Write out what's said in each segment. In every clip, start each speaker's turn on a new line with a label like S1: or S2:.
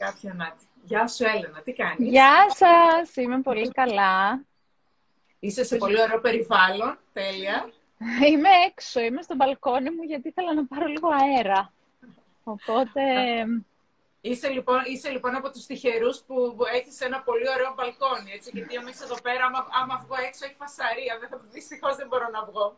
S1: Κάποια ανάτη. Γεια σου Έλενα, τι κάνεις;
S2: Γεια σας, είμαι πολύ καλά.
S1: Είσαι σε πολύ ωραίο περιβάλλον, τέλεια.
S2: Είμαι έξω, είμαι στο μπαλκόνι μου γιατί ήθελα να πάρω λίγο αέρα. Οπότε...
S1: Είσαι λοιπόν, είσαι λοιπόν από τους τυχερούς που έχεις ένα πολύ ωραίο μπαλκόνι, έτσι, γιατί εμείς εδώ πέρα, άμα, άμα βγω έξω, έχει φασαρία, δυστυχώς δεν μπορώ να βγω.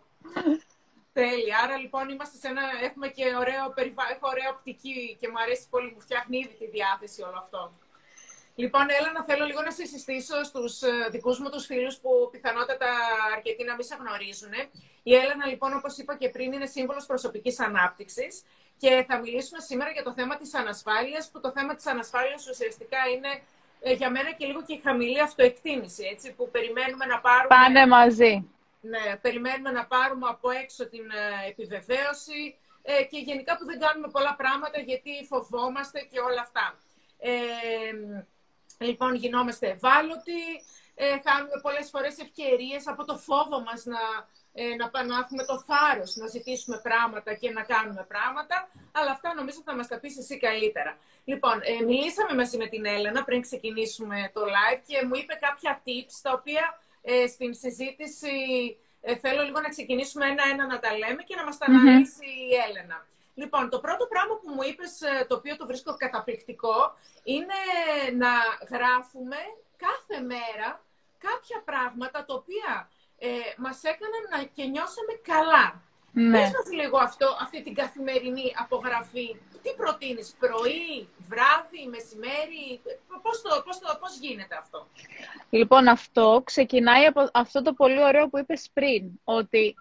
S1: Τέλεια. Άρα λοιπόν είμαστε σε ένα, έχουμε και ωραίο περιβάλλον, έχω ωραία οπτική και μου αρέσει πολύ, μου φτιάχνει ήδη τη διάθεση όλο αυτό. Λοιπόν, έλα να θέλω λίγο να σε συστήσω στους ε, δικούς μου τους φίλους που πιθανότατα αρκετοί να μην σε γνωρίζουν. Η Έλενα, λοιπόν, όπως είπα και πριν, είναι σύμβολος προσωπικής ανάπτυξης και θα μιλήσουμε σήμερα για το θέμα της ανασφάλειας, που το θέμα της ανασφάλειας ουσιαστικά είναι ε, για μένα και λίγο και η χαμηλή αυτοεκτίμηση, έτσι, που περιμένουμε να πάρουμε...
S2: Πάνε μαζί.
S1: Ναι, περιμένουμε να πάρουμε από έξω την ε, επιβεβαίωση ε, και γενικά που δεν κάνουμε πολλά πράγματα γιατί φοβόμαστε και όλα αυτά. Ε, λοιπόν, γινόμαστε ευάλωτοι, ε, χάνουμε πολλές φορές ευκαιρίες από το φόβο μας να, ε, να, να έχουμε το θάρρος να ζητήσουμε πράγματα και να κάνουμε πράγματα, αλλά αυτά νομίζω θα μας τα πεις εσύ καλύτερα. Λοιπόν, ε, μιλήσαμε μαζί με την Έλενα πριν ξεκινήσουμε το live και μου είπε κάποια tips τα οποία ε, στην συζήτηση ε, θέλω λίγο να ξεκινήσουμε ένα-ένα να τα λέμε και να μας τα αναλύσει η Έλενα. Λοιπόν, το πρώτο πράγμα που μου είπες, ε, το οποίο το βρίσκω καταπληκτικό, είναι να γράφουμε κάθε μέρα κάποια πράγματα τα οποία ε, μας έκαναν να και νιώσαμε καλά. Ναι. Πες μας λίγο αυτό, αυτή την καθημερινή απογραφή. Τι προτείνεις, πρωί, βράδυ, μεσημέρι, πώς, το, πώς, το, πώς γίνεται αυτό;
S2: Λοιπόν, αυτό ξεκινάει από αυτό το πολύ ωραίο που είπες πριν, ότι,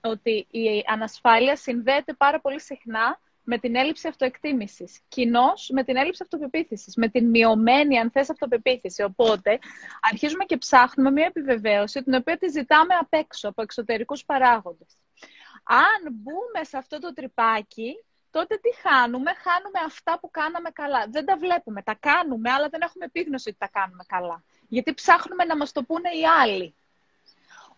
S2: ότι η ανασφάλεια συνδέεται πάρα πολύ συχνά με την έλλειψη αυτοεκτίμησης. Κοινώς με την έλλειψη αυτοπεποίθησης, με την μειωμένη, αν θες, αυτοπεποίθηση. Οπότε, αρχίζουμε και ψάχνουμε μια επιβεβαίωση, την οποία τη ζητάμε απ' έξω, από εξωτερικούς παράγοντες. Αν μπούμε σε αυτό το τρυπάκι, τότε τι χάνουμε, χάνουμε αυτά που κάναμε καλά. Δεν τα βλέπουμε, τα κάνουμε, αλλά δεν έχουμε επίγνωση ότι τα κάνουμε καλά. Γιατί ψάχνουμε να μας το πούνε οι άλλοι.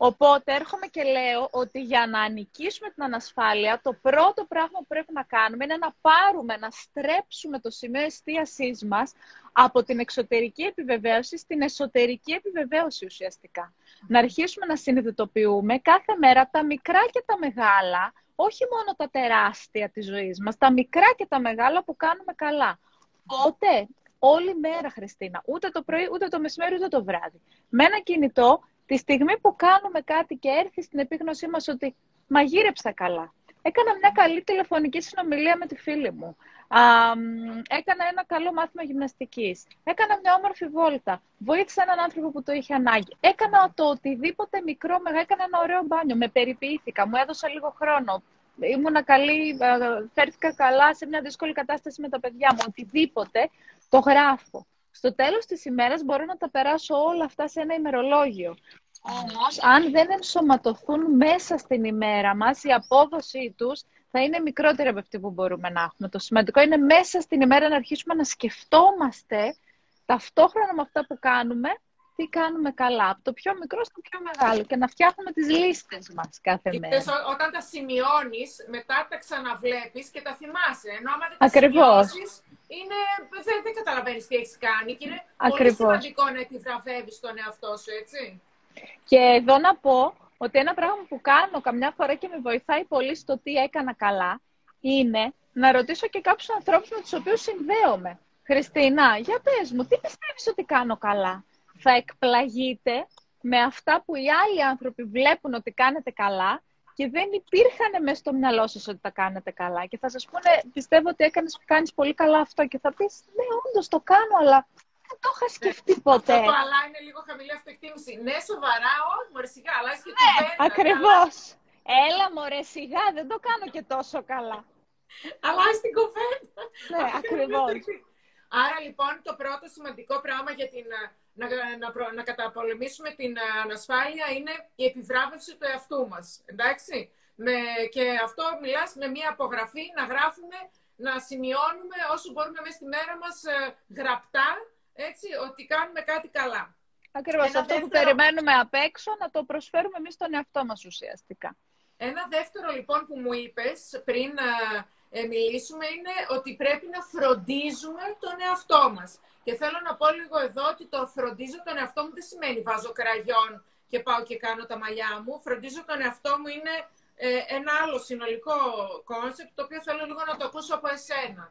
S2: Οπότε έρχομαι και λέω ότι για να νικήσουμε την ανασφάλεια, το πρώτο πράγμα που πρέπει να κάνουμε είναι να πάρουμε, να στρέψουμε το σημείο εστίασής μας από την εξωτερική επιβεβαίωση στην εσωτερική επιβεβαίωση ουσιαστικά. Να αρχίσουμε να συνειδητοποιούμε κάθε μέρα τα μικρά και τα μεγάλα, όχι μόνο τα τεράστια της ζωής μας, τα μικρά και τα μεγάλα που κάνουμε καλά. Οπότε, όλη μέρα, Χριστίνα, ούτε το πρωί, ούτε το μεσημέρι, ούτε το βράδυ. Με ένα κινητό Τη στιγμή που κάνουμε κάτι και έρθει στην επίγνωσή μας ότι μαγείρεψα καλά. Έκανα μια καλή τηλεφωνική συνομιλία με τη φίλη μου. Α, έκανα ένα καλό μάθημα γυμναστικής. Έκανα μια όμορφη βόλτα. Βοήθησα έναν άνθρωπο που το είχε ανάγκη. Έκανα το οτιδήποτε μικρό, μεγάλο. Έκανα ένα ωραίο μπάνιο. Με περιποιήθηκα. Μου έδωσα λίγο χρόνο. Ήμουνα καλή, φέρθηκα καλά σε μια δύσκολη κατάσταση με τα παιδιά μου. Οτιδήποτε το γράφω. Στο τέλος της ημέρας μπορώ να τα περάσω όλα αυτά σε ένα ημερολόγιο. Όμως, αν δεν ενσωματωθούν μέσα στην ημέρα μας, η απόδοσή τους θα είναι μικρότερη από αυτή που μπορούμε να έχουμε. Το σημαντικό είναι μέσα στην ημέρα να αρχίσουμε να σκεφτόμαστε ταυτόχρονα με αυτά που κάνουμε, τι κάνουμε καλά, από το πιο μικρό στο πιο μεγάλο και να φτιάχνουμε τις λίστες μας κάθε μέρα.
S1: όταν τα σημειώνεις, μετά τα ξαναβλέπεις και τα θυμάσαι. Ενώ άμα δεν τα Ακριβώς είναι, δεν, δεν καταλαβαίνεις τι έχεις κάνει και είναι Ακριβώς. πολύ σημαντικό να επιβραβεύεις τον εαυτό σου, έτσι.
S2: Και εδώ να πω ότι ένα πράγμα που κάνω καμιά φορά και με βοηθάει πολύ στο τι έκανα καλά είναι να ρωτήσω και κάποιους ανθρώπους με τους οποίους συνδέομαι. Χριστίνα, για πες μου, τι πιστεύεις ότι κάνω καλά; Θα εκπλαγείτε με αυτά που οι άλλοι άνθρωποι βλέπουν ότι κάνετε καλά και δεν υπήρχαν μέσα στο μυαλό σας ότι τα κάνετε καλά. Και θα σας πούνε, πιστεύω ότι έκανες, κάνεις πολύ καλά αυτό. Και θα πεις, ναι, όντως το κάνω, αλλά δεν το είχα σκεφτεί ναι, ποτέ.
S1: Αυτό το αλλά είναι λίγο χαμηλή αυτοεκτίμηση. Ναι, σοβαρά, όχι, μωρέ σιγά, αλλά και
S2: ναι, Ακριβώς. Έλα, μωρέ, σιγά, δεν το κάνω και τόσο καλά.
S1: Αλλά την κουβέντα.
S2: Ναι, ακριβώς.
S1: Άρα λοιπόν το πρώτο σημαντικό πράγμα για την να, να, να καταπολεμήσουμε την ε, ανασφάλεια είναι η επιβράβευση του εαυτού μας. Εντάξει. Με, και αυτό μιλάς με μια απογραφή, να γράφουμε, να σημειώνουμε όσο μπορούμε μέσα στη μέρα μας ε, γραπτά, έτσι, ότι κάνουμε κάτι καλά.
S2: Ακριβώς. αυτό που περιμένουμε απ' έξω να το προσφέρουμε εμείς στον εαυτό μας ουσιαστικά.
S1: Ένα δεύτερο λοιπόν που μου είπες πριν, ε, μιλήσουμε είναι ότι πρέπει να φροντίζουμε τον εαυτό μας. Και θέλω να πω λίγο εδώ ότι το φροντίζω τον εαυτό μου δεν σημαίνει βάζω κραγιόν και πάω και κάνω τα μαλλιά μου. Φροντίζω τον εαυτό μου είναι ε, ένα άλλο συνολικό κόνσεπτ, το οποίο θέλω λίγο να το ακούσω από εσένα.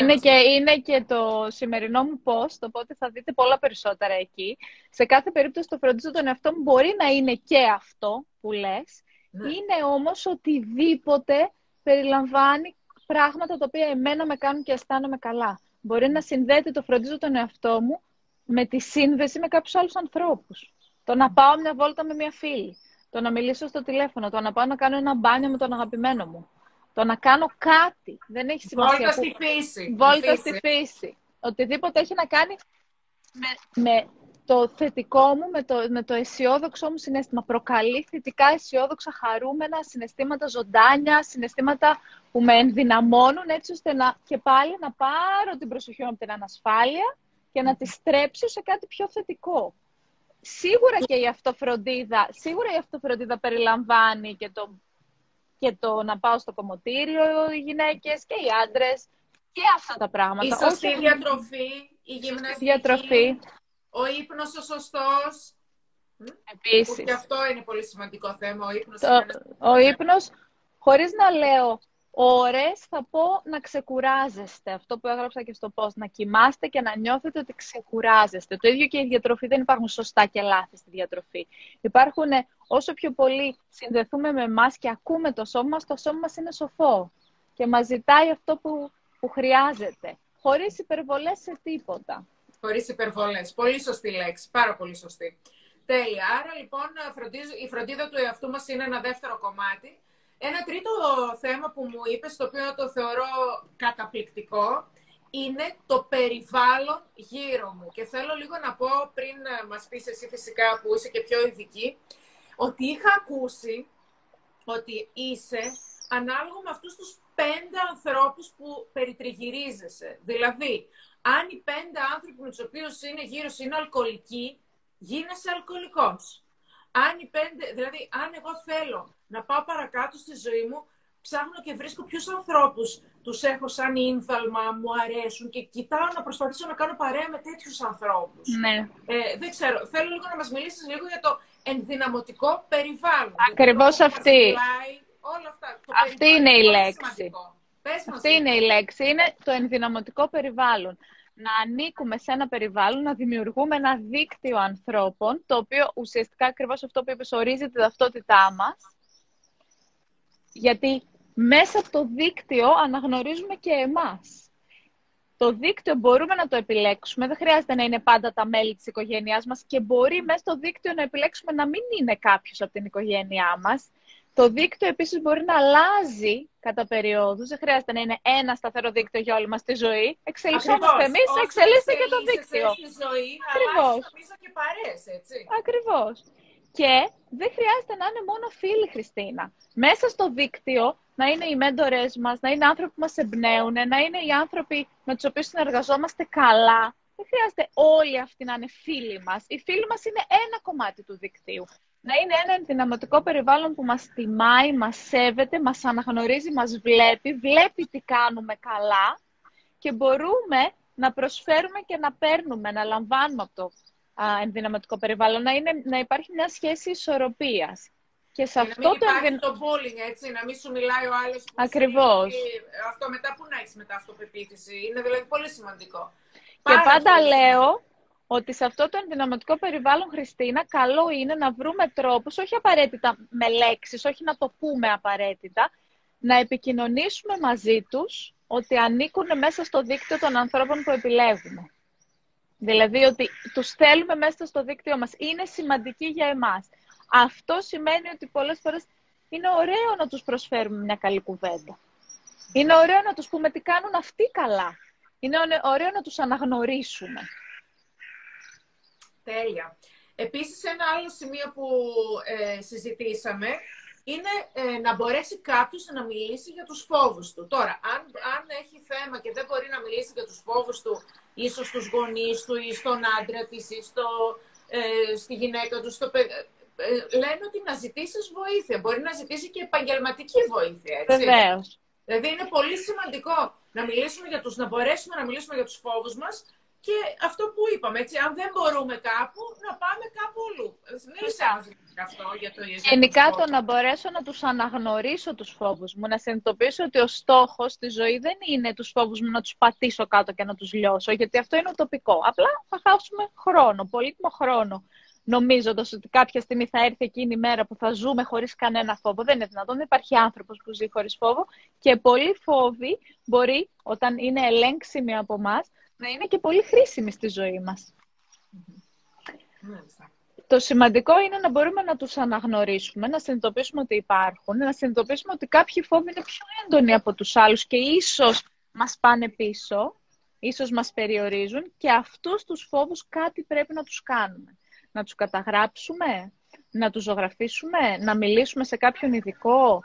S2: Είναι και, είναι και το σημερινό μου post, οπότε θα δείτε πολλά περισσότερα εκεί. Σε κάθε περίπτωση το φροντίζω τον εαυτό μου μπορεί να είναι και αυτό που λες. Ναι. Είναι όμως οτιδήποτε περιλαμβάνει πράγματα τα οποία εμένα με κάνουν και αισθάνομαι καλά. Μπορεί να συνδέεται το φροντίζω τον εαυτό μου με τη σύνδεση με κάποιους άλλους ανθρώπους. Το να πάω μια βόλτα με μια φίλη. Το να μιλήσω στο τηλέφωνο. Το να πάω να κάνω ένα μπάνιο με τον αγαπημένο μου. Το να κάνω κάτι. Δεν έχει σημασία.
S1: Βόλτα στη φύση.
S2: Βόλτα στη φύση. Οτιδήποτε έχει να κάνει με, με το θετικό μου, με το, με το αισιόδοξό μου συνέστημα. Προκαλεί θετικά, αισιόδοξα, χαρούμενα συναισθήματα ζωντάνια, συναισθήματα που με ενδυναμώνουν έτσι ώστε να, και πάλι να πάρω την προσοχή μου από την ανασφάλεια και να τη στρέψω σε κάτι πιο θετικό. Σίγουρα και η αυτοφροντίδα, σίγουρα η αυτοφροντίδα περιλαμβάνει και το, και το να πάω στο κομμωτήριο οι γυναίκες και οι άντρες και αυτά τα πράγματα.
S1: Η σωστή διατροφή, η γυμναστική, διατροφή. Ο ύπνος ο σωστός.
S2: Επίσης.
S1: Και αυτό είναι πολύ σημαντικό θέμα, ο ύπνος.
S2: Το, ο ύπνος, χωρίς να λέω ώρες θα πω να ξεκουράζεστε. Αυτό που έγραψα και στο post. Να κοιμάστε και να νιώθετε ότι ξεκουράζεστε. Το ίδιο και η διατροφή. Δεν υπάρχουν σωστά και λάθη στη διατροφή. Υπάρχουν όσο πιο πολύ συνδεθούμε με εμάς και ακούμε το σώμα μας, το σώμα μας είναι σοφό. Και μας ζητάει αυτό που, που χρειάζεται. Χωρίς υπερβολές σε τίποτα.
S1: Χωρίς υπερβολές. Πολύ σωστή λέξη. Πάρα πολύ σωστή. Τέλεια. Άρα λοιπόν η φροντίδα του εαυτού μας είναι ένα δεύτερο κομμάτι. Ένα τρίτο θέμα που μου είπες, το οποίο το θεωρώ καταπληκτικό, είναι το περιβάλλον γύρω μου. Και θέλω λίγο να πω, πριν μας πεις εσύ φυσικά που είσαι και πιο ειδική, ότι είχα ακούσει ότι είσαι ανάλογο με αυτούς τους πέντε ανθρώπους που περιτριγυρίζεσαι. Δηλαδή, αν οι πέντε άνθρωποι με τους οποίους είναι γύρω σου είναι αλκοολικοί, γίνεσαι αλκοολικός. Αν οι πέντε, δηλαδή, αν εγώ θέλω να πάω παρακάτω στη ζωή μου, ψάχνω και βρίσκω ποιους ανθρώπους τους έχω σαν ίνθαλμα, μου αρέσουν και κοιτάω να προσπαθήσω να κάνω παρέα με τέτοιους ανθρώπους.
S2: Ναι.
S1: Ε, δεν ξέρω. Θέλω λίγο να μας μιλήσεις λίγο για το ενδυναμωτικό περιβάλλον.
S2: Ακριβώς αυτή.
S1: Όλα αυτά.
S2: αυτή είναι η λέξη. Αυτή είναι η λέξη. Είναι το ενδυναμωτικό περιβάλλον να ανήκουμε σε ένα περιβάλλον, να δημιουργούμε ένα δίκτυο ανθρώπων, το οποίο ουσιαστικά ακριβώς αυτό που είπες ορίζει τη ταυτότητά μας, γιατί μέσα από το δίκτυο αναγνωρίζουμε και εμάς. Το δίκτυο μπορούμε να το επιλέξουμε, δεν χρειάζεται να είναι πάντα τα μέλη της οικογένειάς μας και μπορεί μέσα στο δίκτυο να επιλέξουμε να μην είναι κάποιος από την οικογένειά μας το δίκτυο επίσης μπορεί να αλλάζει κατά περιόδους. Δεν χρειάζεται να είναι ένα σταθερό δίκτυο για όλη μας τη ζωή. Εξελισσόμαστε εμείς, εξελίσσεται και το δίκτυο.
S1: Στη ζωή, Ακριβώς. και παρέες, έτσι.
S2: Ακριβώς. Και δεν χρειάζεται να είναι μόνο φίλοι, Χριστίνα. Μέσα στο δίκτυο να είναι οι μέντορες μας, να είναι άνθρωποι που μας εμπνέουν, να είναι οι άνθρωποι με τους οποίους συνεργαζόμαστε καλά. Δεν χρειάζεται όλοι αυτοί να είναι φίλοι μας. Οι φίλοι μας είναι ένα κομμάτι του δικτύου να είναι ένα ενδυναμωτικό περιβάλλον που μας τιμάει, μας σέβεται, μας αναγνωρίζει, μας βλέπει, βλέπει τι κάνουμε καλά και μπορούμε να προσφέρουμε και να παίρνουμε, να λαμβάνουμε από το ενδυναμωτικό περιβάλλον, να, είναι, να υπάρχει μια σχέση ισορροπίας.
S1: Και σε αυτό να μην το υπάρχει το bullying, έτσι, να μην σου μιλάει ο άλλος που
S2: Ακριβώς.
S1: Αυτό μετά που να έχεις μετά αυτοπεποίθηση. Είναι δηλαδή πολύ σημαντικό.
S2: Και πάντα λέω ότι σε αυτό το ενδυναμωτικό περιβάλλον, Χριστίνα, καλό είναι να βρούμε τρόπους, όχι απαραίτητα με λέξεις, όχι να το πούμε απαραίτητα, να επικοινωνήσουμε μαζί τους ότι ανήκουν μέσα στο δίκτυο των ανθρώπων που επιλέγουμε. Δηλαδή ότι τους θέλουμε μέσα στο δίκτυο μας. Είναι σημαντικοί για εμάς. Αυτό σημαίνει ότι πολλές φορές είναι ωραίο να τους προσφέρουμε μια καλή κουβέντα. Είναι ωραίο να τους πούμε τι κάνουν αυτοί καλά. Είναι ωραίο να τους αναγνωρίσουμε.
S1: Τέλεια. Επίσης, ένα άλλο σημείο που ε, συζητήσαμε είναι ε, να μπορέσει κάποιος να μιλήσει για τους φόβους του. Τώρα, αν, αν έχει θέμα και δεν μπορεί να μιλήσει για τους φόβους του, ίσως στους γονείς του ή στον άντρα της ή στο, ε, στη γυναίκα του, στο λένε ότι να ζητήσεις βοήθεια. Μπορεί να ζητήσει και επαγγελματική βοήθεια, έτσι.
S2: Βεβαίως.
S1: Δηλαδή είναι πολύ σημαντικό να μιλήσουμε για τους, να μπορέσουμε να μιλήσουμε για τους φόβους μας και αυτό που είπαμε, έτσι, αν δεν μπορούμε κάπου, να πάμε κάπου αλλού. αυτό για το
S2: Γενικά το να μπορέσω να τους αναγνωρίσω τους φόβους μου, να συνειδητοποιήσω ότι ο στόχος στη ζωή δεν είναι τους φόβους μου να τους πατήσω κάτω και να τους λιώσω, γιατί αυτό είναι ουτοπικό. Απλά θα χάσουμε χρόνο, πολύτιμο χρόνο νομίζοντας ότι κάποια στιγμή θα έρθει εκείνη η μέρα που θα ζούμε χωρίς κανένα φόβο. Δεν είναι δυνατόν. Δεν υπάρχει άνθρωπος που ζει χωρίς φόβο. Και πολλοί φόβοι μπορεί, όταν είναι ελέγξιμοι από εμάς, να είναι και πολύ χρήσιμοι στη ζωή μας. Το σημαντικό είναι να μπορούμε να τους αναγνωρίσουμε, να συνειδητοποιήσουμε ότι υπάρχουν, να συνειδητοποιήσουμε ότι κάποιοι φόβοι είναι πιο έντονοι από τους άλλους και ίσως μας πάνε πίσω, ίσως μας περιορίζουν και αυτούς τους φόβους κάτι πρέπει να τους κάνουμε να τους καταγράψουμε, να τους ζωγραφίσουμε, να μιλήσουμε σε κάποιον ειδικό,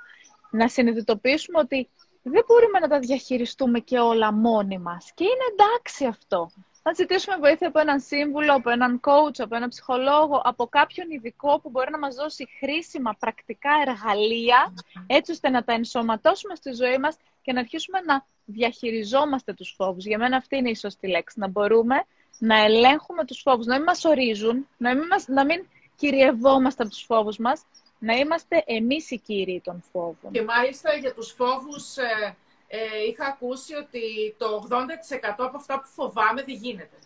S2: να συνειδητοποιήσουμε ότι δεν μπορούμε να τα διαχειριστούμε και όλα μόνοι μας. Και είναι εντάξει αυτό. Να ζητήσουμε βοήθεια από έναν σύμβουλο, από έναν coach, από έναν ψυχολόγο, από κάποιον ειδικό που μπορεί να μας δώσει χρήσιμα πρακτικά εργαλεία, έτσι ώστε να τα ενσωματώσουμε στη ζωή μας και να αρχίσουμε να διαχειριζόμαστε τους φόβους. Για μένα αυτή είναι η σωστή λέξη. Να μπορούμε να ελέγχουμε τους φόβους, να μην μας ορίζουν, να μην, μας, να μην κυριευόμαστε από τους φόβους μας, να είμαστε εμείς οι κύριοι των φόβων.
S1: Και μάλιστα για τους φόβους ε, ε, είχα ακούσει ότι το 80% από αυτά που φοβάμαι δεν γίνεται.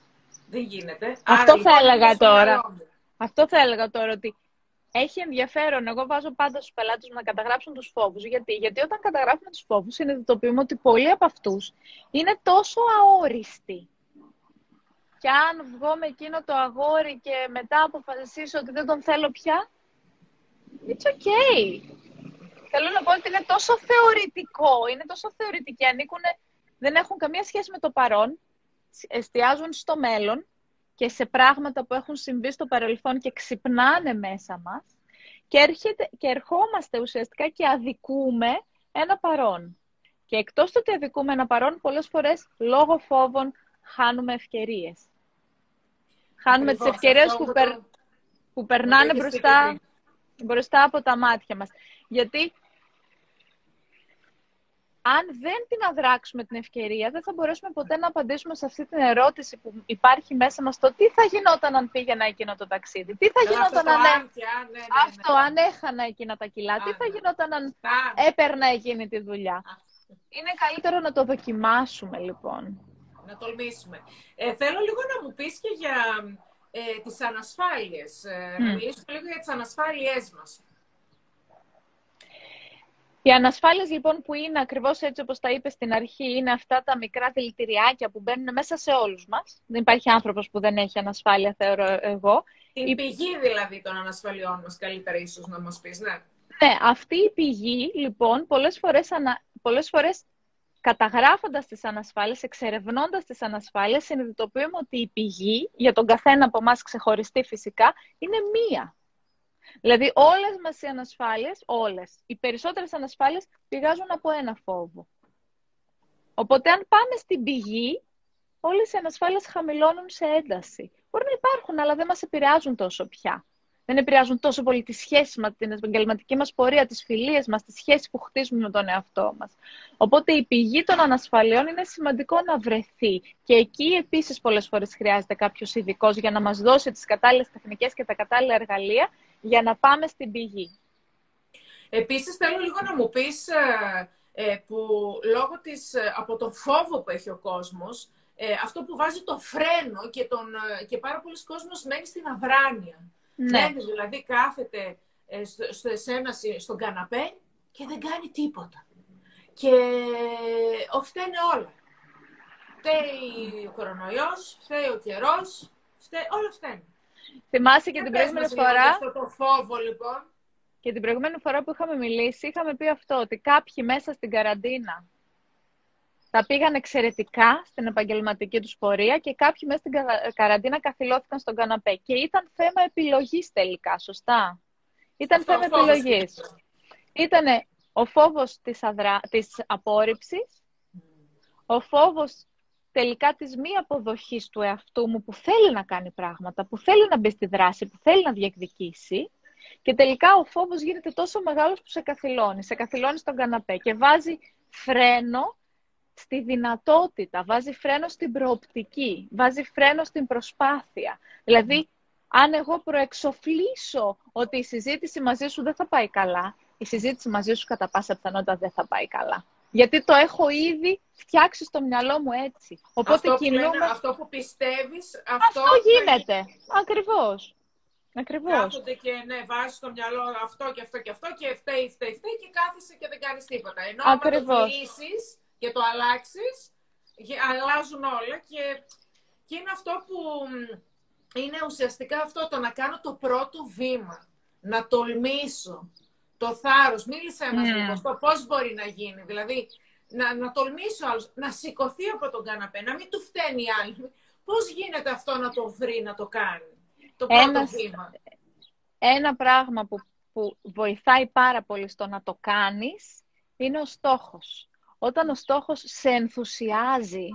S1: Δεν γίνεται.
S2: Αυτό Άρα, θα λοιπόν, έλεγα τώρα. Αυτό θα έλεγα τώρα ότι έχει ενδιαφέρον. Εγώ βάζω πάντα στους πελάτες μου να καταγράψουν τους φόβους. Γιατί; Γιατί όταν καταγράφουμε τους φόβους, συνειδητοποιούμε ότι πολλοί από αυτούς είναι τόσο αόριστοι και αν βγω με εκείνο το αγόρι και μετά αποφασίσω ότι δεν τον θέλω πια, it's okay. Θέλω να πω ότι είναι τόσο θεωρητικό, είναι τόσο θεωρητικοί, ανήκουν, δεν έχουν καμία σχέση με το παρόν, εστιάζουν στο μέλλον και σε πράγματα που έχουν συμβεί στο παρελθόν και ξυπνάνε μέσα μας και, έρχεται, και ερχόμαστε ουσιαστικά και αδικούμε ένα παρόν. Και εκτός του ότι αδικούμε ένα παρόν, πολλές φορές λόγω φόβων χάνουμε ευκαιρίες. Χάνουμε τις ευκαιρίες που, που περνάνε μπροστά, μπροστά από τα μάτια μας. Γιατί αν δεν την αδράξουμε την ευκαιρία, δεν θα μπορέσουμε ποτέ να απαντήσουμε σε αυτή την ερώτηση που υπάρχει μέσα μας το τι θα γινόταν αν πήγαινα εκείνο το ταξίδι, τι θα γινόταν αν, ναι, ναι, ναι, αυτό, αν έχανα εκείνα τα κιλά, τι θα γινόταν αν έπαιρνα εκείνη τη δουλειά. Είναι καλύτερο να το δοκιμάσουμε λοιπόν
S1: να τολμήσουμε. Ε, θέλω λίγο να μου πεις και για ε, τις ανασφάλειες. Ε, Να μιλήσουμε λίγο για τις ανασφάλειές μας.
S2: Οι ανασφάλειες λοιπόν που είναι ακριβώς έτσι όπως τα είπες στην αρχή, είναι αυτά τα μικρά δηλητηριάκια που μπαίνουν μέσα σε όλους μας. Δεν υπάρχει άνθρωπος που δεν έχει ανασφάλεια, θεωρώ εγώ.
S1: Την η... πηγή δηλαδή των ανασφαλιών μας, καλύτερα ίσως να μας πεις, ναι.
S2: Ναι, αυτή η πηγή λοιπόν πολλές φορές, ανα... πολλές φορές καταγράφοντας τις ανασφάλειες, εξερευνώντας τις ανασφάλειες, συνειδητοποιούμε ότι η πηγή, για τον καθένα από εμάς ξεχωριστή φυσικά, είναι μία. Δηλαδή όλες μας οι ανασφάλειες, όλες, οι περισσότερες ανασφάλειες πηγάζουν από ένα φόβο. Οπότε αν πάμε στην πηγή, όλες οι ανασφάλειες χαμηλώνουν σε ένταση. Μπορεί να υπάρχουν, αλλά δεν μας επηρεάζουν τόσο πια δεν επηρεάζουν τόσο πολύ τη σχέση μας, την επαγγελματική μας πορεία, τις φιλίες μας, τη σχέση που χτίζουμε με τον εαυτό μας. Οπότε η πηγή των ανασφαλιών είναι σημαντικό να βρεθεί. Και εκεί επίσης πολλές φορές χρειάζεται κάποιος ειδικό για να μας δώσει τις κατάλληλες τεχνικές και τα κατάλληλα εργαλεία για να πάμε στην πηγή.
S1: Επίσης, θέλω λίγο να μου πεις ε, ε, που λόγω της, ε, από τον φόβο που έχει ο κόσμος, αυτό που βάζει το φρένο και, τον, και πάρα πολλοί κόσμος μένει στην αδράνεια. Ναι. δηλαδή κάθεται ε, στο, στο εσένα, στον καναπέ και δεν κάνει τίποτα. Και ο φταίνε όλα. Φταίει ο κορονοϊός, φταίει ο καιρός, φταίει, όλα φταίνε.
S2: Θυμάσαι και την προηγούμενη φορά...
S1: Αυτό το φόβο, λοιπόν.
S2: Και την προηγούμενη φορά που είχαμε μιλήσει, είχαμε πει αυτό, ότι κάποιοι μέσα στην καραντίνα τα πήγαν εξαιρετικά στην επαγγελματική τους πορεία και κάποιοι μέσα στην καραντίνα καθυλώθηκαν στον καναπέ. Και ήταν θέμα επιλογής τελικά, σωστά; Ήταν θέμα επιλογής. Ήταν ο φόβος της, αδρα... της απόρριψης, ο φόβος τελικά της μη αποδοχής του εαυτού μου που θέλει να κάνει πράγματα, που θέλει να μπει στη δράση, που θέλει να διεκδικήσει και τελικά ο φόβος γίνεται τόσο μεγάλος που σε καθυλώνει, σε καθυλώνει στον καναπέ και βάζει φρένο στη δυνατότητα, βάζει φρένο στην προοπτική, βάζει φρένο στην προσπάθεια. Δηλαδή, αν εγώ προεξοφλήσω ότι η συζήτηση μαζί σου δεν θα πάει καλά, η συζήτηση μαζί σου κατά πάσα πιθανότητα δεν θα πάει καλά. Γιατί το έχω ήδη φτιάξει στο μυαλό μου έτσι. Οπότε
S1: αυτό,
S2: κινούμε...
S1: που αυτό που πιστεύεις, αυτό,
S2: αυτό γίνεται. Θα... Ακριβώς. Ακριβώς.
S1: Κάθονται και ναι, βάζει στο μυαλό αυτό και αυτό και αυτό και φταίει, φταίει, φταίει και κάθεσαι και δεν κάνεις τίποτα. Ενώ αν το λύσεις και το αλλάξεις, αλλάζουν όλα και, και είναι αυτό που είναι ουσιαστικά αυτό το να κάνω το πρώτο βήμα. Να τολμήσω. Το θάρρος. Μίλησε ένας mm. λίγο το πώς μπορεί να γίνει. Δηλαδή, να, να τολμήσω άλλος, να σηκωθεί από τον καναπέ, να μην του φταίνει η άλλη. Πώς γίνεται αυτό να το βρει, να το κάνει. Το πρώτο ένα, βήμα;
S2: Ένα πράγμα που, που βοηθάει πάρα πολύ στο να το κάνεις είναι ο στόχος. Όταν ο στόχος σε ενθουσιάζει,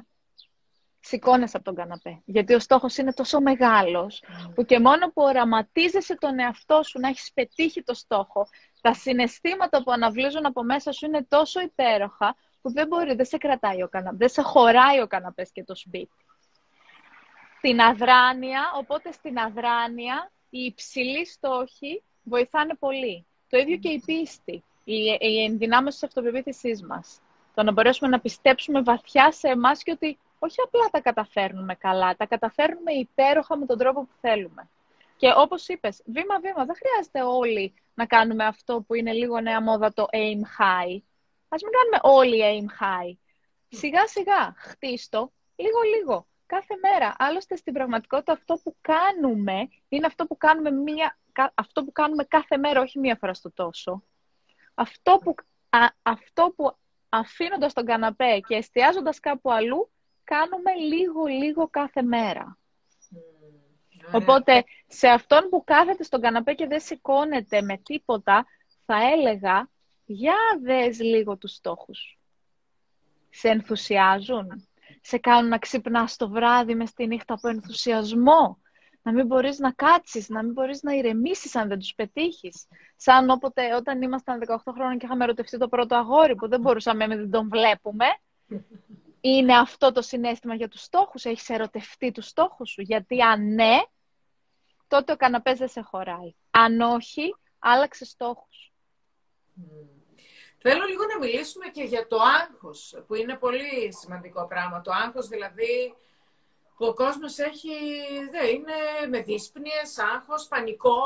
S2: σηκώνεσαι από τον καναπέ. Γιατί ο στόχος είναι τόσο μεγάλος, που και μόνο που οραματίζεσαι τον εαυτό σου να έχεις πετύχει το στόχο, τα συναισθήματα που αναβλύζουν από μέσα σου είναι τόσο υπέροχα, που δεν μπορεί, δεν σε κρατάει ο καναπέ, δεν σε χωράει ο καναπές και το σπίτι. Στην αδράνεια, οπότε στην αδράνεια, οι υψηλοί στόχοι βοηθάνε πολύ. Το ίδιο και η πίστη, η, η ενδυνάμωση της αυτοπεποίθησής μας. Το να μπορέσουμε να πιστέψουμε βαθιά σε εμάς και ότι όχι απλά τα καταφέρνουμε καλά, τα καταφέρνουμε υπέροχα με τον τρόπο που θέλουμε. Και όπως είπες, βήμα-βήμα, δεν χρειάζεται όλοι να κάνουμε αυτό που είναι λίγο νέα μόδα το aim high. Ας μην κάνουμε όλοι aim high. Σιγά-σιγά, χτίστο, λίγο-λίγο, κάθε μέρα. Άλλωστε, στην πραγματικότητα αυτό που κάνουμε είναι αυτό που κάνουμε, μία, αυτό που κάνουμε κάθε μέρα, όχι μία φορά στο τόσο. Αυτό που, αυτό που αφήνοντας τον καναπέ και εστιάζοντας κάπου αλλού, κάνουμε λίγο-λίγο κάθε μέρα. Οπότε, σε αυτόν που κάθεται στον καναπέ και δεν σηκώνεται με τίποτα, θα έλεγα, για δες λίγο τους στόχους. Σε ενθουσιάζουν; Σε κάνουν να ξυπνάς το βράδυ μες στη νύχτα από ενθουσιασμό. Να μην μπορείς να κάτσεις, να μην μπορείς να ηρεμήσεις αν δεν τους πετύχεις. Σαν όποτε όταν ήμασταν 18 χρόνια και είχαμε ερωτευτεί το πρώτο αγόρι που δεν μπορούσαμε να τον βλέπουμε είναι αυτό το συνέστημα για τους στόχους, έχεις ερωτευτεί τους στόχους σου. Γιατί αν ναι, τότε ο καναπές δεν σε χωράει. Αν όχι, άλλαξε στόχους.
S1: Θέλω λίγο να μιλήσουμε και για το άγχος, που είναι πολύ σημαντικό πράγμα. Το άγχος δηλαδή που ο κόσμος έχει, δεν είναι με δύσπνιες, άγχος, πανικό,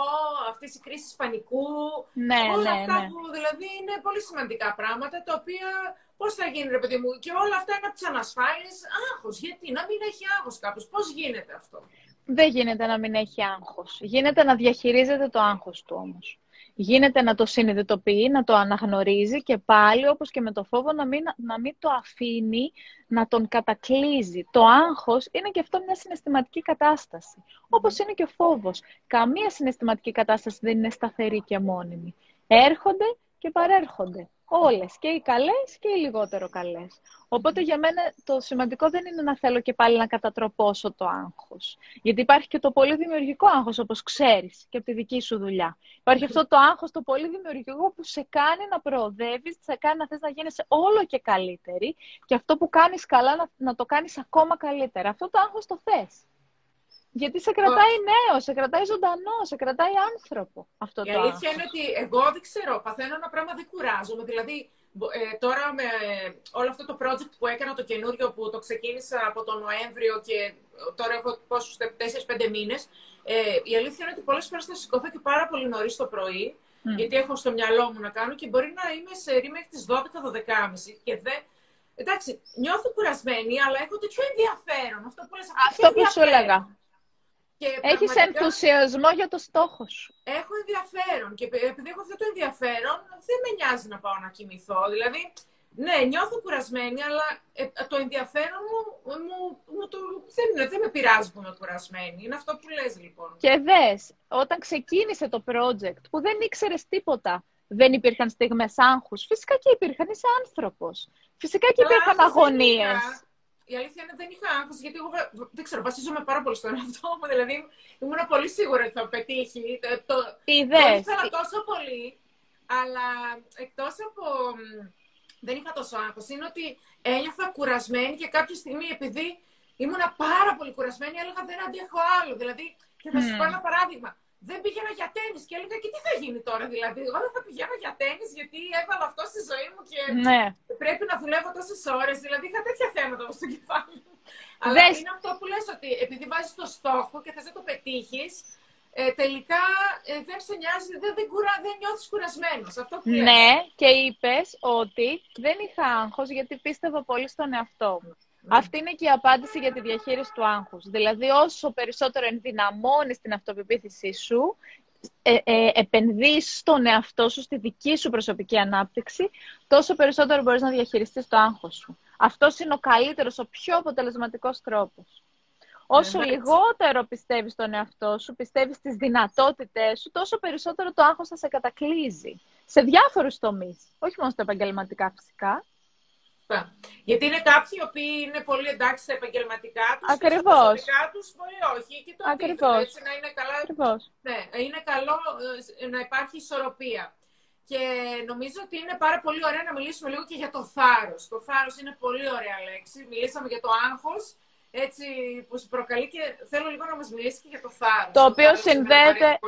S1: αυτές οι κρίσεις πανικού.
S2: Ναι,
S1: όλα
S2: ναι,
S1: αυτά
S2: ναι.
S1: που δηλαδή είναι πολύ σημαντικά πράγματα, τα οποία πώς θα γίνει ρε παιδί μου. Και όλα αυτά είναι από τις ανασφάλειες. Άγχος, γιατί να μην έχει άγχος κάποιος. Πώς γίνεται αυτό;
S2: Δεν γίνεται να μην έχει άγχος. Γίνεται να διαχειρίζεται το άγχος του όμως γίνεται να το συνειδητοποιεί, να το αναγνωρίζει και πάλι, όπως και με το φόβο, να μην, να μην το αφήνει να τον κατακλείζει. Το άγχος είναι και αυτό μια συναισθηματική κατάσταση. Όπως είναι και ο φόβος. Καμία συναισθηματική κατάσταση δεν είναι σταθερή και μόνιμη. Έρχονται και παρέρχονται. Όλες, και οι καλές και οι λιγότερο καλές. Οπότε για μένα το σημαντικό δεν είναι να θέλω και πάλι να κατατροπώσω το άγχος. Γιατί υπάρχει και το πολύ δημιουργικό άγχος, όπως ξέρεις, και από τη δική σου δουλειά. Υπάρχει αυτό το άγχος, το πολύ δημιουργικό, που σε κάνει να προοδεύεις, σε κάνει να θες να γίνεσαι όλο και καλύτερη και αυτό που κάνεις καλά να, να το κάνεις ακόμα καλύτερα. Αυτό το άγχος το θες. Γιατί σε κρατάει νέο, σε κρατάει ζωντανό, σε κρατάει άνθρωπο αυτό
S1: Η
S2: το
S1: αλήθεια
S2: άγχος.
S1: είναι ότι εγώ δεν ξέρω, παθαίνω ένα πράγμα, δεν κουράζομαι. Δηλαδή, ε, τώρα με όλο αυτό το project που έκανα το καινούριο που το ξεκίνησα από τον Νοέμβριο και τώρα έχω πόσους 4-5 μήνες, ε, η αλήθεια είναι ότι πολλές φορές θα σηκωθώ και πάρα πολύ νωρίς το πρωί, γιατί έχω στο μυαλό μου να κάνω και μπορεί να είμαι σε ρή μέχρι τις 12-12.30 και δεν... Εντάξει, νιώθω κουρασμένη, αλλά έχω τέτοιο ενδιαφέρον. Αυτό που, λες,
S2: Αυτό που σου έλεγα.
S1: Και
S2: Έχεις
S1: πραγματικά
S2: ενθουσιασμό για το στόχο σου.
S1: Έχω ενδιαφέρον και επειδή έχω αυτό το ενδιαφέρον, δεν με νοιάζει να πάω να κοιμηθώ. Δηλαδή, ναι, νιώθω κουρασμένη, αλλά ε, το ενδιαφέρον μου, μου, μου το, δεν, δεν με πειράζει που είμαι κουρασμένη. Είναι αυτό που λες, λοιπόν.
S2: Και δες, όταν ξεκίνησε το project που δεν ήξερες τίποτα, δεν υπήρχαν στιγμές άγχους. Φυσικά και υπήρχαν, είσαι άνθρωπος. Φυσικά και
S1: Καλά,
S2: υπήρχαν
S1: άγχος δεν
S2: αγωνίες.
S1: είχα. Η αλήθεια είναι ότι δεν είχα άγχος, γιατί εγώ βα- δεν ξέρω, βασίζομαι πάρα πολύ στον εαυτό μου. Δηλαδή, ήμουν πολύ σίγουρη ότι θα πετύχει. Το, το, το
S2: Είδες.
S1: ήθελα τόσο πολύ, αλλά εκτός από μ, δεν είχα τόσο άγχος. Είναι ότι ένιωθα κουρασμένη και κάποια στιγμή επειδή ήμουνα πάρα πολύ κουρασμένη, έλεγα δεν αντέχω άλλο. Δηλαδή, και θα σου πω ένα παράδειγμα. Δεν πήγαινα για τέννη και έλεγα και τι θα γίνει τώρα, δηλαδή. Εγώ δεν θα πηγαίνω για τέννη γιατί έβαλα αυτό στη ζωή μου και
S2: ναι.
S1: πρέπει να δουλεύω τόσες ώρες. Δηλαδή, είχα τέτοια θέματα στο κεφάλι μου. Αλλά είναι αυτό που λες ότι επειδή βάζεις το στόχο και θες να το πετύχεις, ε, τελικά ε, δεν σε νοιάζει, δεν, δεν, κουρα, δεν νιώθεις κουρασμένος. Αυτό που
S2: ναι, και είπες ότι δεν είχα άγχος γιατί πίστευα πολύ στον εαυτό μου. Ναι. Αυτή είναι και η απάντηση για τη διαχείριση του άγχους. Δηλαδή, όσο περισσότερο ενδυναμώνεις την αυτοπεποίθησή σου, ε, ε, επενδύεις στον εαυτό σου, στη δική σου προσωπική ανάπτυξη, τόσο περισσότερο μπορείς να διαχειριστείς το άγχος σου. Αυτός είναι ο καλύτερος, ο πιο αποτελεσματικός τρόπος. Όσο ναι, λιγότερο πιστεύεις στον εαυτό σου, πιστεύεις στις δυνατότητές σου, τόσο περισσότερο το άγχος θα σε κατακλείζει. Σε διάφορους τομείς. Όχι μόνο στα επαγγελματικά φυσικά.
S1: Γιατί είναι κάποιοι οι οποίοι είναι πολύ εντάξει στα επαγγελματικά τους.
S2: Ακριβώς. Στα
S1: επαγγελματικά τους μπορεί όχι. Και το
S2: Ακριβώς.
S1: έτσι να είναι καλά. Ναι, είναι καλό ε, να υπάρχει ισορροπία. Και νομίζω ότι είναι πάρα πολύ ωραία να μιλήσουμε λίγο και για το θάρρος. Το θάρρος είναι πολύ ωραία λέξη. Μιλήσαμε για το άγχος έτσι που σου προκαλεί και θέλω λίγο να μας μιλήσεις και για το θάρρος.
S2: Το, οποίο συνδέεται,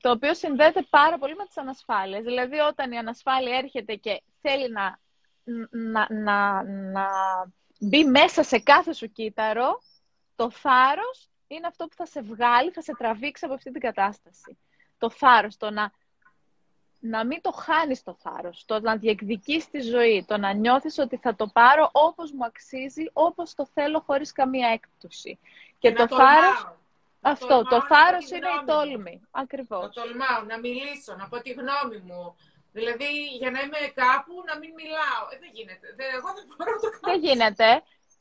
S2: το οποίο συνδέεται πάρα πολύ με τις ανασφάλειες. Δηλαδή όταν η ανασφάλεια έρχεται και θέλει να, να, να, να μπει μέσα σε κάθε σου κύτταρο, το θάρρος είναι αυτό που θα σε βγάλει, θα σε τραβήξει από αυτή την κατάσταση. Το θάρρος, το να να μην το χάνεις το θάρρος, το να διεκδικείς τη ζωή, το να νιώθεις ότι θα το πάρω όπως μου αξίζει, όπως το θέλω χωρίς καμία έκπτωση.
S1: Και, το θάρρος...
S2: Αυτό, το, θάρρος είναι η τόλμη. Ακριβώς.
S1: Το τολμάω, να μιλήσω, να πω τη γνώμη μου. Δηλαδή, για να είμαι κάπου, να μην μιλάω. Ε, δεν γίνεται. Δεν, εγώ δεν μπορώ να το κάνω.
S2: Δεν γίνεται.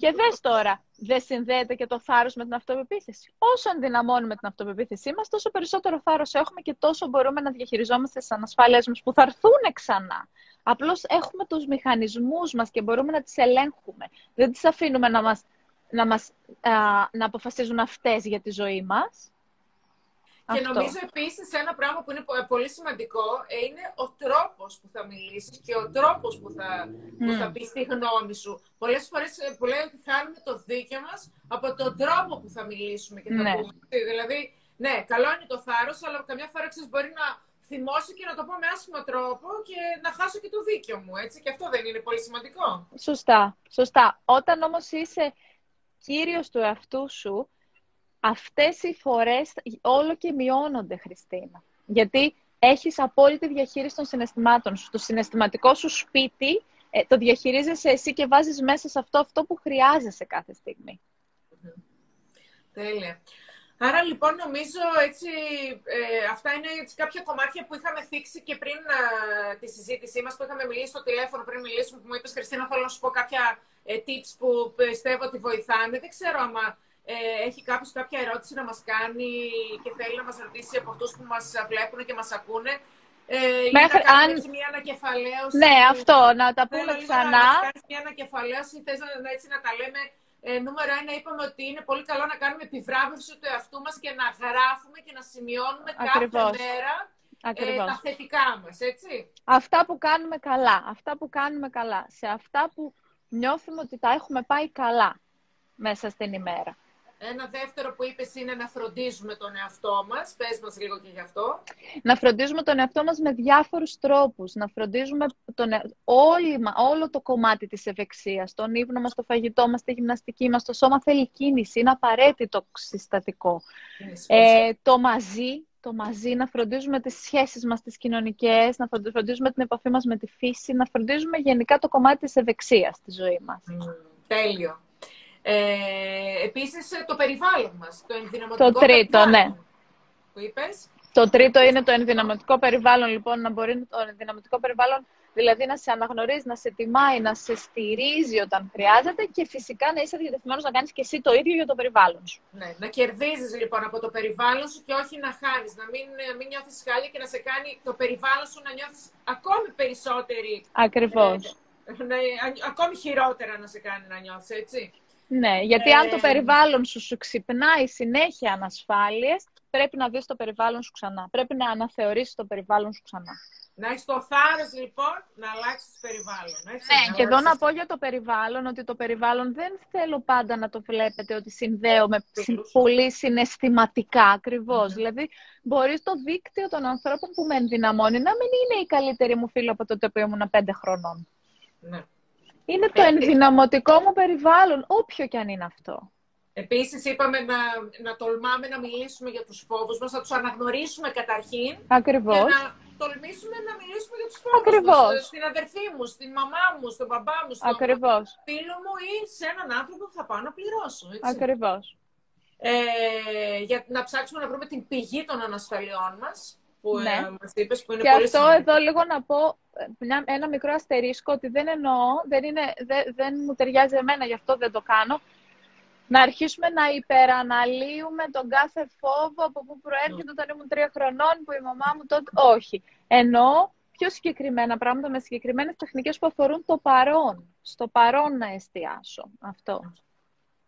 S2: Και δες τώρα, δεν συνδέεται και το θάρρος με την αυτοπεποίθηση. Όσο ενδυναμώνουμε την αυτοπεποίθησή μας, τόσο περισσότερο θάρρος έχουμε και τόσο μπορούμε να διαχειριζόμαστε τις ανασφάλειές μας που θα έρθουν ξανά. Απλώς έχουμε τους μηχανισμούς μας και μπορούμε να τις ελέγχουμε. Δεν τις αφήνουμε να, μας, να, μας, να αποφασίζουν αυτές για τη ζωή μας.
S1: Και νομίζω επίσης ένα πράγμα που είναι πολύ σημαντικό ε, είναι ο τρόπος που θα μιλήσεις και ο τρόπος που θα, που θα πεις τη γνώμη σου. Πολλές φορές ε, που ότι χάνουμε το δίκαιο μας από τον τρόπο που θα μιλήσουμε και θα ναι. πούμε. Δηλαδή, ναι, καλό είναι το θάρρος, αλλά καμιά φορά ξέρεις, μπορεί να θυμώσει και να το πω με άσχημο τρόπο και να χάσω και το δίκαιο μου, έτσι. Και αυτό δεν είναι πολύ σημαντικό.
S2: Σωστά, σωστά. Όταν όμως είσαι κύριος του εαυτού σου, αυτές οι φορές όλο και μειώνονται, Χριστίνα. Γιατί έχεις απόλυτη διαχείριση των συναισθημάτων σου. Το συναισθηματικό σου σπίτι ε, το διαχειρίζεσαι εσύ και βάζεις μέσα σε αυτό αυτό που χρειάζεσαι κάθε στιγμή.
S1: Τέλεια. Άρα λοιπόν νομίζω έτσι, ε, αυτά είναι έτσι, κάποια κομμάτια που είχαμε θίξει και πριν ε, τη συζήτησή μας, που είχαμε μιλήσει στο τηλέφωνο πριν μιλήσουμε, που μου είπες Χριστίνα θέλω να σου πω κάποια ε, tips που πιστεύω ότι βοηθάνε. Δεν ξέρω άμα ε, έχει κάποιος κάποια ερώτηση να μας κάνει και θέλει να μας ρωτήσει από αυτούς που μας βλέπουν και μας ακούνε. Ε, Μέχρι, να αν... μια ανακεφαλαίωση.
S2: Ναι, αυτό, να τα πούμε ξανά.
S1: Να κάνεις μια ανακεφαλαίωση, θες να, έτσι να τα λέμε. Ε, νούμερο ένα, είπαμε ότι είναι πολύ καλό να κάνουμε επιβράβευση του εαυτού μας και να γράφουμε και να σημειώνουμε Ακριβώς. κάθε μέρα ε, τα θετικά μας, έτσι.
S2: Αυτά που κάνουμε καλά, αυτά που κάνουμε καλά, σε αυτά που νιώθουμε ότι τα έχουμε πάει καλά μέσα στην ημέρα.
S1: Ένα δεύτερο που είπες είναι να φροντίζουμε τον εαυτό μας. Πες μας λίγο και γι' αυτό.
S2: Να φροντίζουμε τον εαυτό μας με διάφορους τρόπους. Να φροντίζουμε τον ε... Όλη, όλο το κομμάτι της ευεξίας. Τον ύπνο μας, το φαγητό μας, τη γυμναστική μας. Το σώμα θέλει κίνηση. Είναι απαραίτητο συστατικό. Ε, το μαζί, το μαζί, να φροντίζουμε τις σχέσεις μας, τις κοινωνικές, να φροντίζουμε την επαφή μας με τη φύση, να φροντίζουμε γενικά το κομμάτι της ευεξίας στη ζωή μας.
S1: τέλειο. Ε, επίσης, το περιβάλλον μας, το ενδυναμωτικό
S2: Το τρίτο, ναι.
S1: Που είπες.
S2: Το τρίτο είναι το ενδυναμωτικό περιβάλλον, λοιπόν, να μπορεί το ενδυναμωτικό περιβάλλον δηλαδή να σε αναγνωρίζει, να σε τιμάει, να σε στηρίζει όταν χρειάζεται και φυσικά να είσαι διατεθειμένος να κάνεις και εσύ το ίδιο για το περιβάλλον σου.
S1: Ναι, να κερδίζεις λοιπόν από το περιβάλλον σου και όχι να χάνεις. Να μην, μην νιώθεις χάλια και να σε κάνει το περιβάλλον σου να νιώθεις ακόμη περισσότερη.
S2: Ακριβώς.
S1: Ε, ακόμη χειρότερα να σε κάνει να νιώθεις, έτσι.
S2: Ναι, γιατί αν το ε, περιβάλλον σου σου ξυπνάει συνέχεια ανασφάλειες, πρέπει να δεις το περιβάλλον σου ξανά. Πρέπει να αναθεωρήσεις το περιβάλλον σου ξανά.
S1: Να έχεις το θάρρος λοιπόν να αλλάξεις περιβάλλον. Έτσι,
S2: ναι, να και εδώ να πω για το περιβάλλον ότι το περιβάλλον δεν θέλω πάντα να το βλέπετε ότι συνδέω με πολύ συναισθηματικά ακριβώς. Δηλαδή, μπορείς το δίκτυο των ανθρώπων που με ενδυναμώνει να μην είναι η καλύτερη μου φίλη από τότε που ήμουν πέντε χρονών.
S1: Ναι.
S2: Είναι το ε, ε, ενδυναμωτικό μου περιβάλλον, όποιο και αν είναι αυτό.
S1: Επίσης είπαμε να, να τολμάμε να μιλήσουμε για τους φόβους μας, να τους αναγνωρίσουμε καταρχήν.
S2: Ακριβώς.
S1: Και να τολμήσουμε να μιλήσουμε για τους φόβους
S2: Ακριβώς.
S1: μας. Στην αδερφή μου, στην μαμά μου, στον μπαμπά μου, στον
S2: Ακριβώς.
S1: φίλο μου ή σε έναν άνθρωπο που θα πάω να πληρώσω. Έτσι.
S2: Ακριβώς.
S1: Ε, για να ψάξουμε να βρούμε την πηγή των ανασφαλιών μας, που ναι. ε, μας είπες, που είναι
S2: και
S1: πολύ
S2: αυτό εδώ λίγο να πω μια, ένα μικρό αστερίσκο ότι δεν εννοώ, δεν, είναι, δεν, δεν μου ταιριάζει εμένα, γι' αυτό δεν το κάνω να αρχίσουμε να υπεραναλύουμε τον κάθε φόβο από πού προέρχεται όταν ήμουν τρία χρονών, που η μαμά μου τότε... Όχι. Ενώ πιο συγκεκριμένα πράγματα με συγκεκριμένες τεχνικές που αφορούν το παρόν. Στο παρόν να εστιάσω. Αυτό.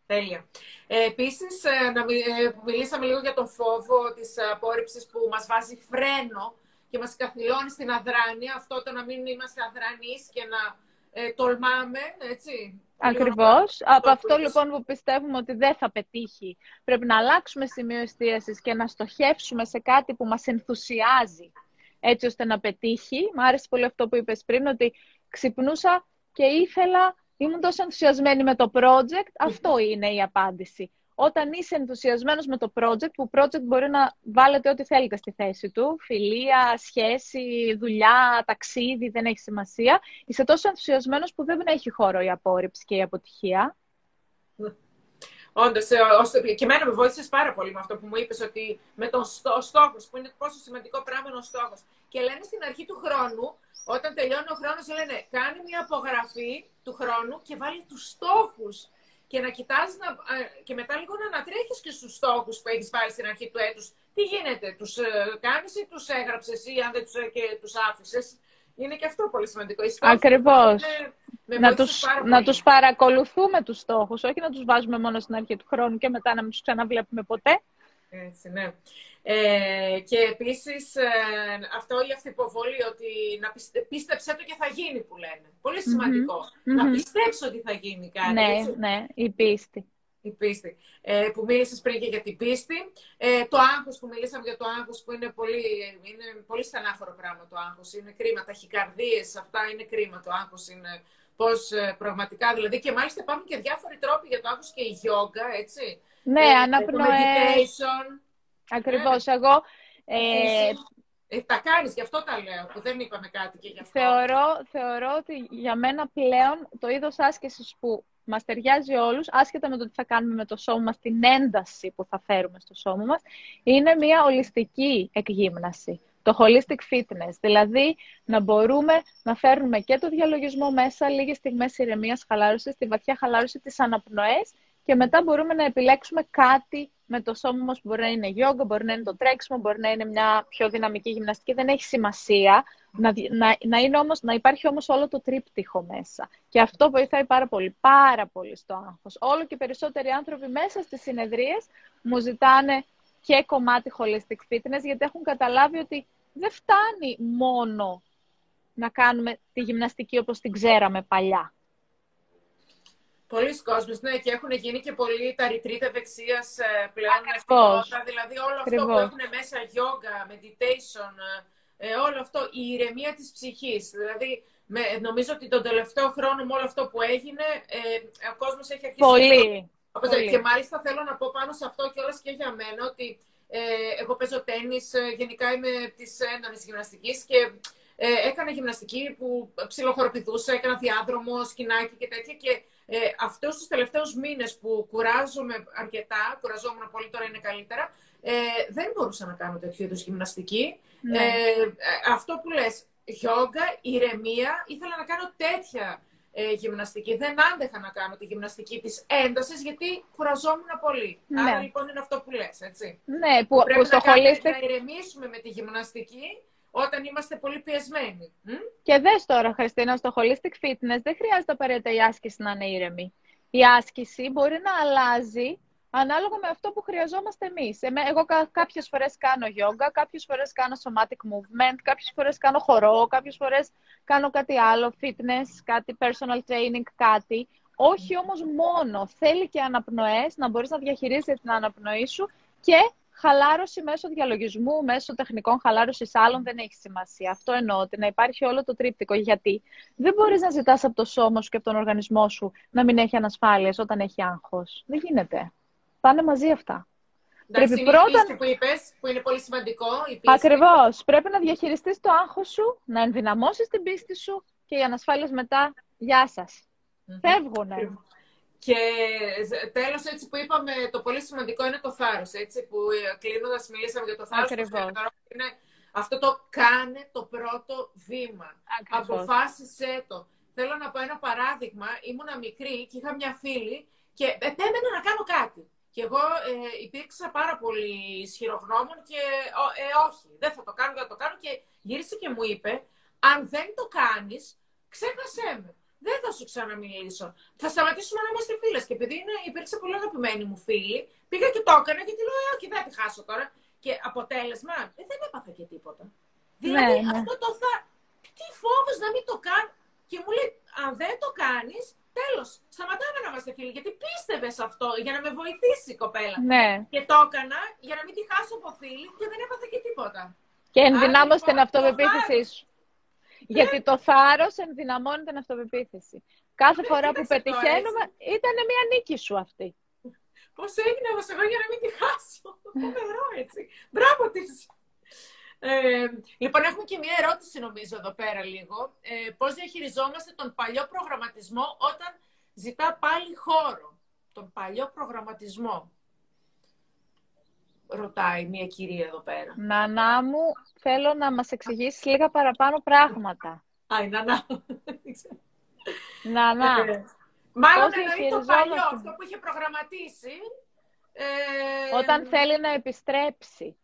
S1: Τέλεια. Ε, επίσης, ε, να ε, μιλήσαμε λίγο για τον φόβο της απόρριψης που μας βάζει φρένο και μας καθυλώνει στην αδράνεια. Αυτό το να μην είμαστε αδρανείς και να ε, τολμάμε, έτσι.
S2: Ακριβώς. Από αυτό λοιπόν που πιστεύουμε ότι δεν θα πετύχει, πρέπει να αλλάξουμε σημείο εστίασης και να στοχεύσουμε σε κάτι που μας ενθουσιάζει, έτσι ώστε να πετύχει. Μ' άρεσε πολύ αυτό που είπες πριν, ότι ξυπνούσα και ήθελα, ήμουν τόσο ενθουσιασμένη με το project, αυτό είναι η απάντηση. Όταν είσαι ενθουσιασμένος με το project, που project μπορεί να βάλετε ό,τι θέλετε στη θέση του, φιλία, σχέση, δουλειά, ταξίδι, δεν έχει σημασία, είσαι τόσο ενθουσιασμένος που δεν έχει χώρο η απόρριψη και η αποτυχία.
S1: Όντως, ε, και εμένα με βοήθησες πάρα πολύ με αυτό που μου είπες ότι με τον στόχος, που είναι πόσο σημαντικό πράγμα είναι ο στόχος. Και λένε στην αρχή του χρόνου, όταν τελειώνει ο χρόνος, λένε κάνει μια απογραφή του χρόνου και βάλει τους στόχους και να κοιτάζει να, και μετά λίγο να ανατρέχεις και στους στόχους που έχεις βάλει στην αρχή του έτους. Τι γίνεται, τους ε, κάνεις ή τους έγραψες ή αν δεν τους ε, τους άφησες; Είναι και αυτό πολύ σημαντικό.
S2: Ακριβώς. Να τους, να τους παρακολουθούμε τους στόχους, όχι να τους βάζουμε μόνο στην αρχή του χρόνου και μετά να μην τους ξαναβλέπουμε ποτέ.
S1: Έτσι, ναι. Ε, και επίσης ε, αυτό η αυτοποβολή, ότι να πιστε, πίστεψέ το και θα γίνει που λένε. Πολύ Να πιστέψω ότι θα γίνει κάτι.
S2: Ναι, έτσι. ναι, η πίστη.
S1: Η πίστη. Ε, που μίλησες πριν και για την πίστη. Ε, το άγχος που μιλήσαμε για το άγχος που είναι πολύ, είναι πολύ στενάχωρο πράγμα το άγχος. Είναι κρίμα. Τα χικαρδίες, αυτά είναι κρίμα. Το άγχος είναι πώς ε, πραγματικά. Δηλαδή και μάλιστα υπάρχουν και διάφοροι τρόποι για το άγχος και η γιόγκα, έτσι.
S2: Ναι, ε, αναπνοές. Ακριβώς. Εγώ...
S1: Ε, ε, τα κάνεις, γι' αυτό τα λέω, που δεν είπαμε κάτι και γι' αυτό.
S2: Θεωρώ, θεωρώ ότι για μένα πλέον το είδος άσκησης που μας ταιριάζει όλους, άσχετα με το τι θα κάνουμε με το σώμα μας, την ένταση που θα φέρουμε στο σώμα μας, είναι μια ολιστική εκγύμναση. Το holistic fitness, δηλαδή να μπορούμε να φέρνουμε και το διαλογισμό μέσα, λίγες στιγμές ηρεμίας, χαλάρωσης, τη βαθιά χαλάρωση, τις αναπνοές και μετά μπορούμε να επιλέξουμε κάτι με το σώμα μας που μπορεί να είναι γιόγκα, μπορεί να είναι το τρέξιμο, μπορεί να είναι μια πιο δυναμική γυμναστική, δεν έχει σημασία. Να, να, να, είναι όμως, να υπάρχει όμως όλο το τρίπτυχο μέσα. Και αυτό βοηθάει πάρα πολύ, πάρα πολύ στο άγχος. Όλο και περισσότεροι άνθρωποι μέσα στις συνεδρίες μου ζητάνε και κομμάτι holistic fitness, γιατί έχουν καταλάβει ότι δεν φτάνει μόνο να κάνουμε τη γυμναστική όπως την ξέραμε παλιά.
S1: Πολλοί κόσμοι, ναι, και έχουν γίνει και πολλοί τα ρητρίτα δεξία ε, πλέον.
S2: Ακριβώς.
S1: Δηλαδή όλο αυτό που έχουν μέσα yoga, meditation, ε, ε, όλο αυτό, η ηρεμία της ψυχής. Δηλαδή, με, νομίζω ότι τον τελευταίο χρόνο με όλο αυτό που έγινε, ε, ο κόσμος έχει αρχίσει...
S2: Πολύ.
S1: Πολύ. Και μάλιστα θέλω να πω πάνω σε αυτό και όλα και για μένα, ότι ε, εγώ παίζω τέννις, γενικά είμαι της έντονης γυμναστικής και ε, έκανα γυμναστική που ψιλοχοροπηδούσα, έκανα διάδρομο, σκηνάκι και τέτοια και ε, αυτούς τους τελευταίους μήνες που κουράζομαι αρκετά, κουραζόμουν πολύ, τώρα είναι καλύτερα, ε, δεν μπορούσα να κάνω τέτοιου είδους γυμναστική. Ναι. Ε, αυτό που λες, γιόγκα, ηρεμία, ήθελα να κάνω τέτοια ε, γυμναστική. Δεν άντεχα να κάνω τη γυμναστική της έντασης, γιατί κουραζόμουν πολύ. Ναι. Άρα λοιπόν είναι αυτό που λες, έτσι.
S2: Ναι, που,
S1: Πρέπει
S2: που
S1: να, να ηρεμήσουμε με τη γυμναστική όταν είμαστε πολύ πιεσμένοι.
S2: Και δες τώρα, Χριστίνα, στο holistic fitness δεν χρειάζεται απαραίτητα η άσκηση να είναι ήρεμη. Η άσκηση μπορεί να αλλάζει ανάλογα με αυτό που χρειαζόμαστε εμείς. Εγώ κάποιες φορές κάνω yoga, κάποιες φορές κάνω somatic movement, κάποιες φορές κάνω χορό, κάποιες φορές κάνω κάτι άλλο, fitness, κάτι personal training, κάτι. Όχι όμως μόνο. Θέλει και αναπνοές, να μπορείς να διαχειρίζεσαι την αναπνοή σου και χαλάρωση μέσω διαλογισμού, μέσω τεχνικών χαλάρωσης άλλων δεν έχει σημασία. Αυτό εννοώ, ότι να υπάρχει όλο το τρίπτικο. Γιατί; Δεν μπορείς να ζητάς από το σώμα σου και από τον οργανισμό σου να μην έχει ανασφάλειες όταν έχει άγχος. Δεν γίνεται. Πάνε μαζί αυτά.
S1: Εντάξει, Πρέπει είναι πρώτα... η πίστη που είπες, που είναι πολύ σημαντικό.
S2: Ακριβώς. Πρέπει να διαχειριστείς το άγχος σου, να ενδυναμώσεις την πίστη σου και οι ανασφάλειε μετά, γεια σας. Mm-hmm. Φεύγουνε.
S1: Και τέλος, έτσι που είπαμε, το πολύ σημαντικό είναι το θάρρος, έτσι, που ε, κλείνοντας μιλήσαμε για το θάρρος.
S2: Ακριβώς.
S1: Είναι αυτό το κάνε το πρώτο βήμα. Ακριβώς. Αποφάσισέ το. Θέλω να πω ένα παράδειγμα. Ήμουνα μικρή και είχα μια φίλη και επέμενα να κάνω κάτι. Και εγώ ε, υπήρξα πάρα πολύ ισχυρογνώμων και ε, όχι, δεν θα το κάνω, δεν θα το κάνω. Και γύρισε και μου είπε, αν δεν το κάνεις, ξέχασέ με δεν θα σου ξαναμιλήσω. Θα σταματήσουμε να είμαστε φίλες. Και επειδή είναι, υπήρξε πολύ αγαπημένη μου φίλη, πήγα και το έκανα και τη λέω: «Ε, Όχι, δεν τη χάσω τώρα. Και αποτέλεσμα, ε, δεν έπαθα και τίποτα. Δηλαδή, ναι, ναι. αυτό το θα. Τι φόβος να μην το κάνω. Και μου λέει: Αν δεν το κάνεις, τέλος. Σταματάμε να είμαστε φίλοι. Γιατί πίστευε αυτό για να με βοηθήσει η κοπέλα.
S2: Ναι.
S1: Και το έκανα για να μην τη χάσω από φίλη και δεν έπαθα και τίποτα.
S2: Και ενδυνάμωσε την λοιπόν, αυτοπεποίθησή σου. Γιατί το θάρρος ενδυναμώνει την αυτοπεποίθηση. Κάθε φορά που πετυχαίνουμε, ήταν μια νίκη σου αυτή.
S1: Πώς έγινε όμως εγώ για να μην τη χάσω. Φοβερό έτσι. Μπράβο της. Ε, λοιπόν, έχουμε και μια ερώτηση νομίζω εδώ πέρα λίγο. Ε, πώς διαχειριζόμαστε τον παλιό προγραμματισμό όταν ζητά πάλι χώρο; Τον παλιό προγραμματισμό ρωτάει μια κυρία εδώ πέρα.
S2: Νανά μου, θέλω να μας εξηγήσεις λίγα παραπάνω πράγματα.
S1: Α, η Νανά.
S2: Νανά. Ε,
S1: μάλλον εννοεί το παλιό, αυτό που είχε προγραμματίσει.
S2: Ε... Όταν θέλει να επιστρέψει.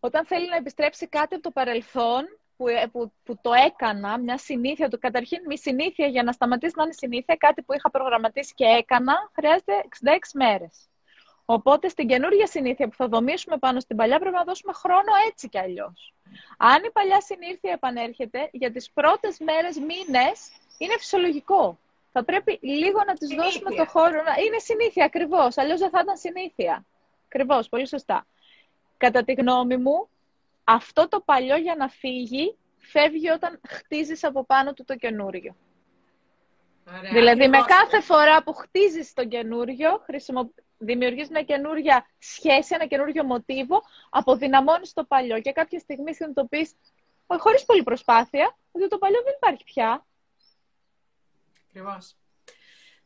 S2: Όταν θέλει να επιστρέψει κάτι από το παρελθόν, που, ε, που, που το έκανα, μια συνήθεια του. Καταρχήν, μια συνήθεια για να σταματήσει να είναι συνήθεια, κάτι που είχα προγραμματίσει και έκανα, χρειάζεται 66 μέρες. Οπότε στην καινούργια συνήθεια που θα δομήσουμε πάνω στην παλιά πρέπει να δώσουμε χρόνο έτσι κι αλλιώς. Αν η παλιά συνήθεια επανέρχεται, για τις πρώτες μέρες, μήνες, είναι φυσιολογικό. Θα πρέπει λίγο να τις δώσουμε το χώρο. Είναι συνήθεια, ακριβώς. Αλλιώς δεν θα ήταν συνήθεια. Ακριβώς, πολύ σωστά. Κατά τη γνώμη μου, αυτό το παλιό για να φύγει, φεύγει όταν χτίζεις από πάνω του το καινούριο. δηλαδή, με κάθε φορά που χτίζεις το καινούριο, χρησιμοποιείς δημιουργείς μια καινούργια σχέση, ένα καινούργιο μοτίβο, αποδυναμώνεις το παλιό και κάποια στιγμή συνειδητοποιείς, χωρίς πολλή προσπάθεια, ότι το παλιό δεν υπάρχει πια.
S1: Ακριβώς.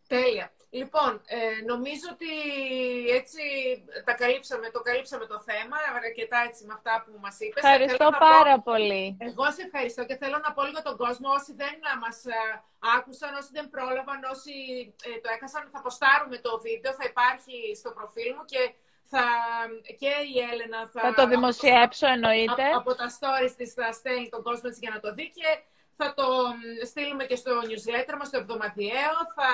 S1: Τέλεια. Λοιπόν, ε, νομίζω ότι έτσι τα καλύψαμε, το καλύψαμε το θέμα, αρκετά έτσι με αυτά που μας είπες.
S2: Ευχαριστώ πάρα πολύ.
S1: Εγώ σε ευχαριστώ και θέλω να πω λίγο τον κόσμο, όσοι δεν μας ε, άκουσαν, όσοι δεν πρόλαβαν, όσοι ε, το έκασαν, θα ποστάρουμε το βίντεο, θα υπάρχει στο προφίλ μου και θα, και η Έλενα θα...
S2: Θα το δημοσιεύσω εννοείται.
S1: Από, από τα stories της θα στέλνει τον κόσμο έτσι για να το δει και θα το στείλουμε και στο newsletter μας, στο εβδομαδιαίο. Θα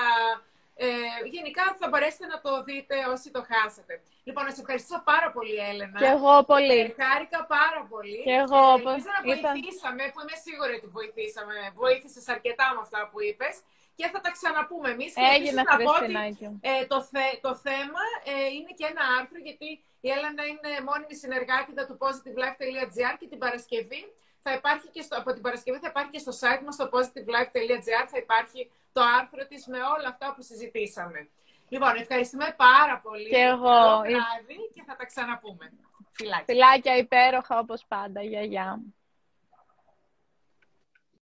S1: ε, γενικά θα μπορέσετε να το δείτε όσοι το χάσετε. Λοιπόν, να σε ευχαριστήσω πάρα πολύ, Έλενα.
S2: Και εγώ πολύ.
S1: Ε, χάρηκα πάρα πολύ.
S2: Και εγώ.
S1: Ε, Ελπίζω να βοηθήσαμε, που είμαι σίγουρη ότι βοηθήσαμε. Βοήθησες αρκετά με αυτά που είπες. Και θα τα ξαναπούμε εμείς.
S2: Έγινε,
S1: να πω ότι, ε, το, το θέμα ε, είναι και ένα άρθρο, γιατί η Έλενα είναι μόνιμη συνεργάτητα του positivelife.gr και την Παρασκευή θα υπάρχει και στο, από την Παρασκευή θα υπάρχει και στο site μας στο positivelife.gr θα υπάρχει το άρθρο της με όλα αυτά που συζητήσαμε. Λοιπόν, ευχαριστούμε πάρα πολύ.
S2: Και εγώ.
S1: και θα τα ξαναπούμε.
S2: Φιλάκια. Φιλάκια υπέροχα όπως πάντα. Γεια, γεια.